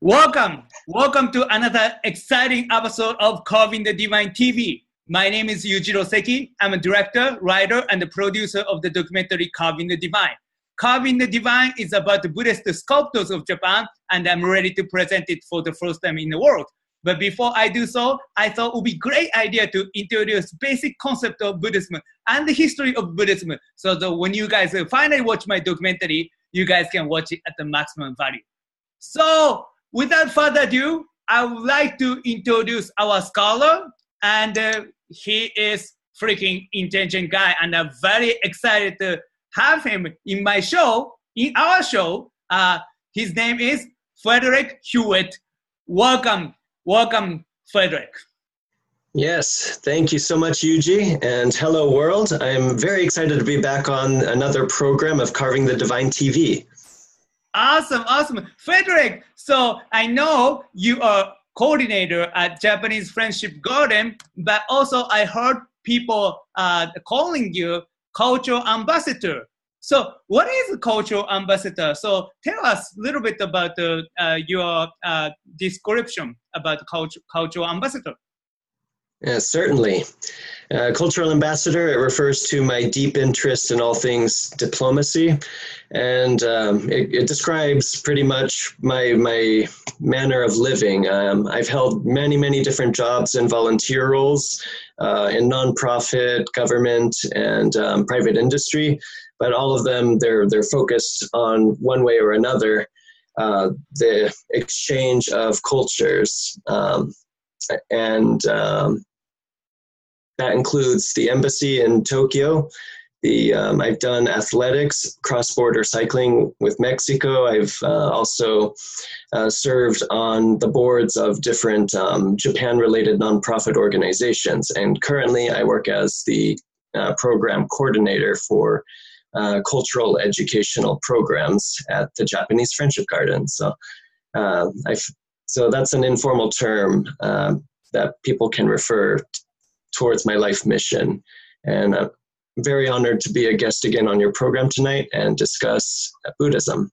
Welcome, welcome to another exciting episode of Carving the Divine TV. My name is Yujiro Seki. I'm a director, writer, and the producer of the documentary Carving the Divine. Carving the Divine is about the Buddhist sculptors of Japan, and I'm ready to present it for the first time in the world. But before I do so, I thought it would be a great idea to introduce basic concept of Buddhism and the history of Buddhism, so that when you guys finally watch my documentary, you guys can watch it at the maximum value. So without further ado, I would like to introduce our scholar, and uh, he is freaking intelligent guy, and I'm very excited to have him in my show, in our show. Uh, his name is Frederick Hewitt. Welcome, welcome, Frederick. Yes, thank you so much, Yuji, and hello, world. I'm very excited to be back on another program of Carving the Divine TV. Awesome, awesome. Frederick, so I know you are coordinator at Japanese Friendship Garden, but also I heard people uh, calling you cultural ambassador. So what is a cultural ambassador? So tell us a little bit about uh, your uh, description about cultural ambassador. Yeah, certainly. Uh, cultural ambassador, it refers to my deep interest in all things diplomacy. And um, it, it, describes pretty much my, my manner of living. Um, I've held many, many different jobs and volunteer roles uh, in nonprofit, government, and um, private industry. But all of them, they're, they're focused on one way or another uh, the exchange of cultures. Um, and um, that includes the embassy in Tokyo. The um, I've done athletics, cross-border cycling with Mexico. I've uh, also uh, served on the boards of different um, Japan-related nonprofit organizations, and currently I work as the uh, program coordinator for uh, cultural educational programs at the Japanese Friendship Garden. So, uh, so that's an informal term um, that people can refer towards my life mission. And I'm very honored to be a guest again on your program tonight and discuss Buddhism.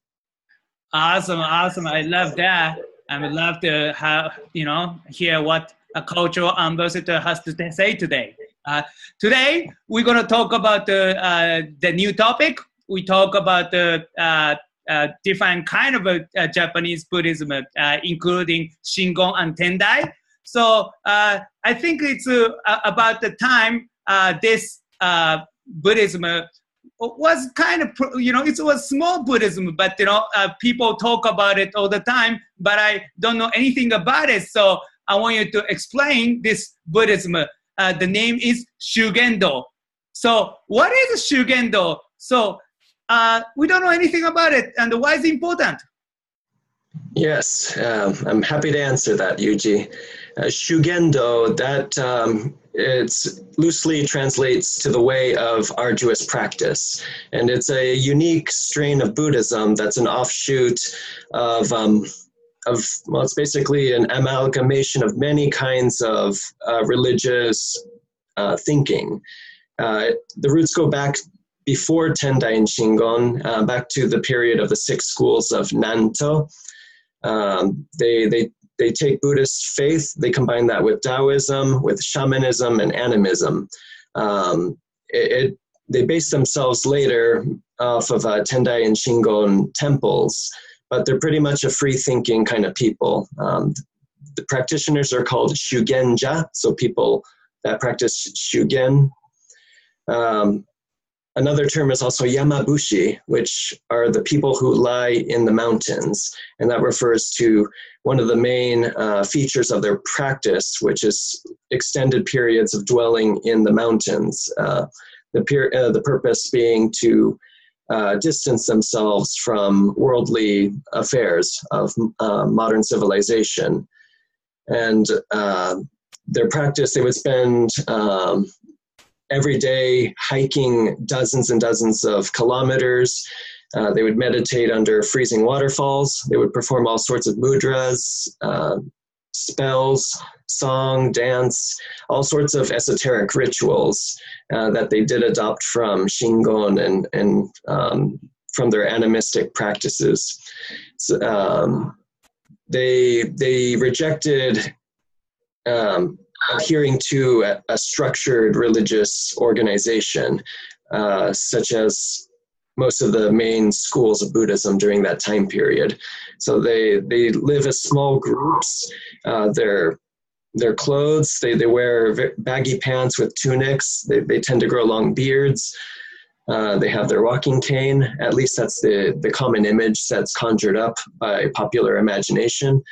Awesome, awesome. I love that. I would love to have, you know, hear what a cultural ambassador has to say today. Uh, today, we're going to talk about the, uh, the new topic. We talk about the uh, uh different kind of uh, Japanese Buddhism, uh, including Shingon and Tendai. So uh, I think it's uh, about the time uh, this uh, Buddhism uh, was kind of, you know, it was small Buddhism, but, you know, uh, people talk about it all the time, but I don't know anything about it. So I want you to explain this Buddhism. the name is Shugendo. So what is Shugendo? So we don't know anything about it, and why is it important? Yes, um, I'm happy to answer that, Yuji. Uh, shugendo, that um, it's loosely translates to the way of arduous practice. And it's a unique strain of Buddhism that's an offshoot of, um, of well, it's basically an amalgamation of many kinds of uh, religious uh, thinking. Uh, the roots go back before Tendai and Shingon, uh, back to the period of the six schools of Nanto. Um, they, they they take Buddhist faith, they combine that with Taoism, with shamanism, and animism. Um, it, it, they base themselves later off of uh, Tendai and Shingon temples, but they're pretty much a free thinking kind of people. Um, the practitioners are called Shugenja, so people that practice Shugen. Um, Another term is also yamabushi, which are the people who lie in the mountains. And that refers to one of the main uh, features of their practice, which is extended periods of dwelling in the mountains. Uh, the, per- uh, the purpose being to uh, distance themselves from worldly affairs of uh, modern civilization. And uh, their practice, they would spend um, every day hiking dozens and dozens of kilometers. Uh, they would meditate under freezing waterfalls. They would perform all sorts of mudras, uh, spells, song, dance, all sorts of esoteric rituals uh, that they did adopt from Shingon and, and um, from their animistic practices. So, um, they they rejected um, adhering to a, a, structured religious organization, uh, such as most of the main schools of Buddhism during that time period. So they they live as small groups. Uh, their their clothes they, they wear baggy pants with tunics. They they tend to grow long beards. Uh, they have their walking cane. At least that's the the common image that's conjured up by popular imagination.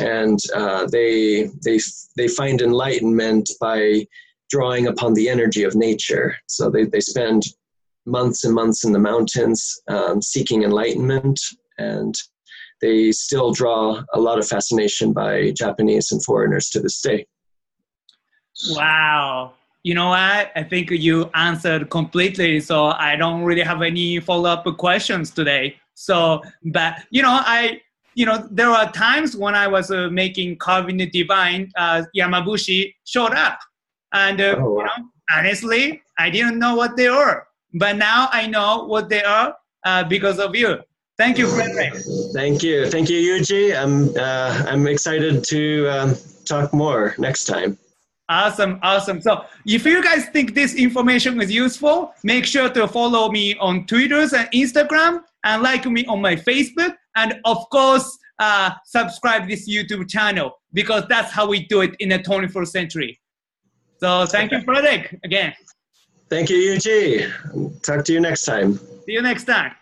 And uh, they they they find enlightenment by drawing upon the energy of nature. So they, they spend months and months in the mountains um, seeking enlightenment, and they still draw a lot of fascination by Japanese and foreigners to this day. Wow. You know what? I think you answered completely, so I don't really have any follow-up questions today. So, but you know, I, you know, there are times when I was uh, making Carving the Divine, uh, Yamabushi showed up, and uh, oh, wow. you know, honestly, I didn't know what they were. But now I know what they are uh, because of you. Thank you, Frederick. Thank you. Thank you, Yuji. I'm, uh, I'm excited to um, talk more next time. Awesome, awesome. So if you guys think this information is useful, make sure to follow me on Twitters and Instagram and like me on my Facebook. And of course, uh, subscribe this YouTube channel because that's how we do it in the 21st century. So thank you, Frederick, again. Thank you, Yuji. Talk to you next time. See you next time.